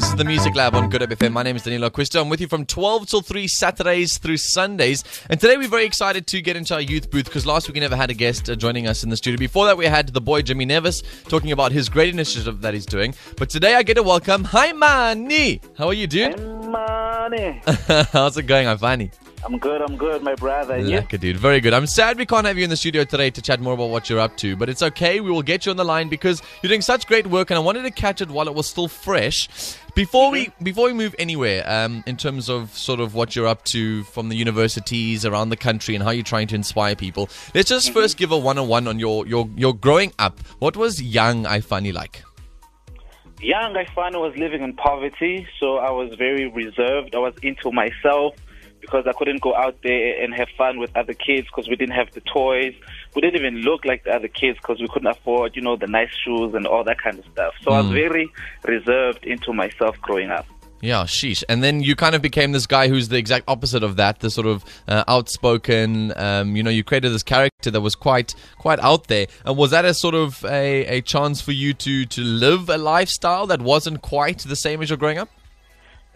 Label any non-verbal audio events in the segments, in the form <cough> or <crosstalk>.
This is the Music Lab on Good Hope FM. My name is Danilo Quisto. I'm with you from 12 till 3 Saturdays through Sundays. And today we're very excited to get into our youth booth because last week we never had a guest uh, joining us in the studio. Before that, we had the boy Jimmy Nevis talking about his great initiative that he's doing. But today I get to welcome Hi Mani. How are you, dude? Money. <laughs> How's it going? I'm funny. I'm good, I'm good, my brother. Yeah, dude. Very good. I'm sad we can't have you in the studio today to chat more about what you're up to, but it's okay. We will get you on the line because you're doing such great work, and I wanted to catch it while it was still fresh. Before we before we move anywhere, um, in terms of sort of what you're up to from the universities around the country and how you're trying to inspire people, let's just first give a one-on-one on your your your growing up. What was young iFani like? Young, I found I was living in poverty, so I was very reserved. I was into myself because I couldn't go out there and have fun with other kids because we didn't have the toys. We didn't even look like the other kids because we couldn't afford, you know, the nice shoes and all that kind of stuff. So I was very reserved into myself growing up. Yeah, sheesh. And then you kind of became this guy who's the exact opposite of that, the sort of uh, outspoken. Um, you know, you created this character that was quite quite out there. And was that a sort of a, a chance for you to to live a lifestyle that wasn't quite the same as you're growing up?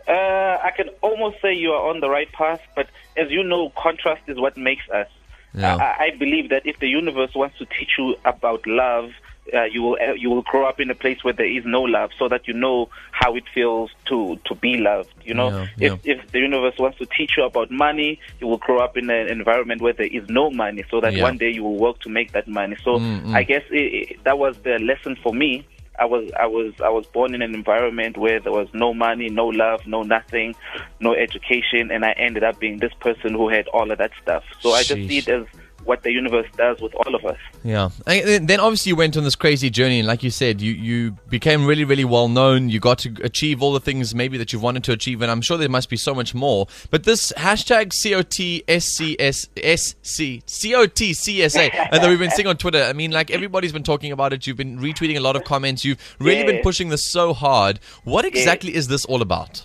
Uh, I can almost say you are on the right path, but as you know, contrast is what makes us. Yeah. I, I believe that if the universe wants to teach you about love, uh, you will uh, you will grow up in a place where there is no love, so that you know how it feels to to be loved. You know, Yeah, if if the universe wants to teach you about money, you will grow up in an environment where there is no money, so that Yeah. one day you will work to make that money. So I guess it, it, that was the lesson for me. I was I was I was born in an environment where there was no money, no love, no nothing, no education, and I ended up being this person who had all of that stuff. So I just see it as what the universe does with all of us. Yeah. And then- obviously you went on this crazy journey, and like you said, you, you became really, really well known. You got to achieve all the things maybe that you've wanted to achieve, and I'm sure there must be so much more. But this hashtag COTSCS, COTCSA, and uh, that we've been seeing on Twitter, I mean, like everybody's been talking about it. You've been retweeting a lot of comments. You've really been pushing this so hard. What exactly is this all about?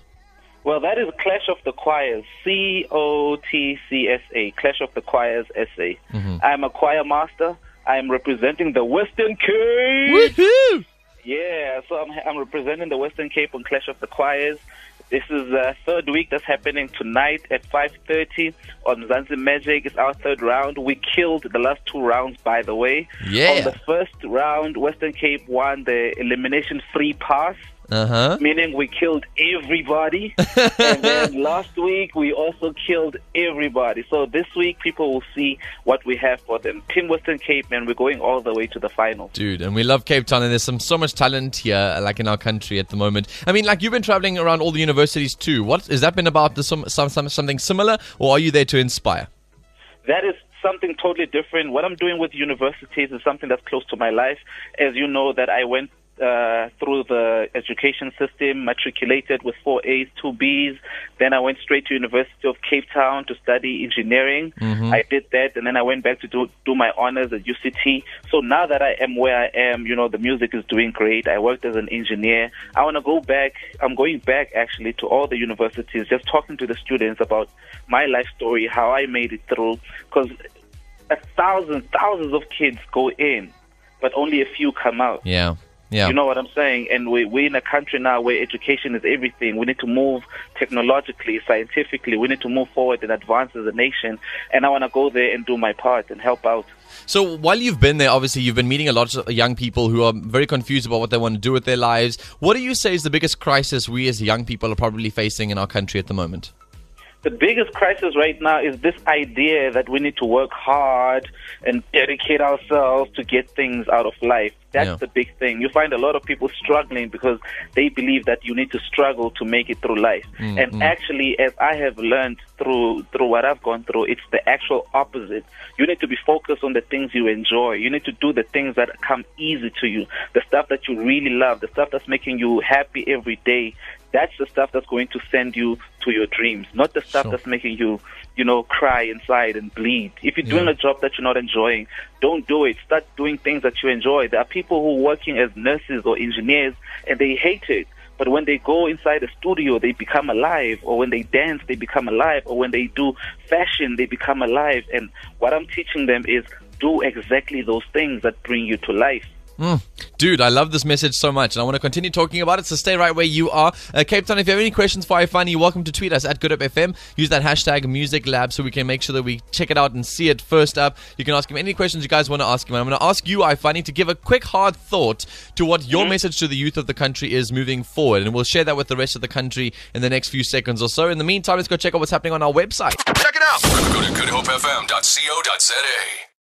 Well, that is Clash of the Choirs, C O T C S A, Clash of the Choirs SA. Mm-hmm. I'm a choir master. I'm representing the Western Cape. Woohoo! Yeah, so I'm, I'm representing the Western Cape on Clash of the Choirs. This is the third week that's happening tonight at 5.30 on Mzansi Magic. It's our third round. We killed the last two rounds, by the way. Yeah. On the first round, Western Cape won the elimination free pass Uh huh. meaning we killed everybody. <laughs> and then last week we also killed everybody. So this week people will see what we have for them. Team Western Cape, man, we're going all the way to the final. Dude, and we love Cape Town, and there's some so much talent here, like in our country at the moment. I mean, like you've been traveling around all the universities too. What has that been about? The, some, some, some, something similar, or are you there to inspire? That is something totally different. What I'm doing with universities is something that's close to my life. As you know, that I went uh, through the education system, matriculated with four A's, two B's. Then I went straight to University of Cape Town to study engineering. I did that, and then I went back to do, do my honors at UCT. So now that I am where I am, you know, the music is doing great. I worked as an engineer. I want to go back. I'm going back actually to all the universities, just talking to the students about my life story, how I made it through, because a thousand, thousands of kids go in, but only a few come out. Yeah, yeah. You know what I'm saying? And we, we're in a country now where education is everything. We need to move technologically, scientifically. We need to move forward and advance as a nation. And I want to go there and do my part and help out. So while you've been there, obviously you've been meeting a lot of young people who are very confused about what they want to do with their lives. What do you say is the biggest crisis we as young people are probably facing in our country at the moment? The biggest crisis right now is this idea that we need to work hard and dedicate ourselves to get things out of life. That's Yeah. the big thing. You find a lot of people struggling because they believe that you need to struggle to make it through life. Mm, and mm. actually, as I have learned through through what I've gone through, it's the actual opposite. You need to be focused on the things you enjoy. You need to do the things that come easy to you, the stuff that you really love, the stuff that's making you happy every day. That's the stuff that's going to send you to your dreams, not the stuff Sure. that's making you, you know, cry inside and bleed. If you're doing a job that you're not enjoying, don't do it. Start doing things that you enjoy. There are people who are working as nurses or engineers and they hate it. But when they go inside a studio, they become alive. Or when they dance, they become alive. Or when they do fashion, they become alive. And what I'm teaching them is do exactly those things that bring you to life. Hmm. Dude, I love this message so much, and I want to continue talking about it. So stay right where you are. Uh, Cape Town, if you have any questions for iFani, you're welcome to tweet us at GoodHopeFM. Use that hashtag Music Lab so we can make sure that we check it out and see it first up. You can ask him any questions you guys want to ask him. And I'm going to ask you, iFani, to give a quick, hard thought to what your message to the youth of the country is moving forward, and we'll share that with the rest of the country in the next few seconds or so. In the meantime, let's go check out what's happening on our website. Check it out. Go to goodhopefm.co.za.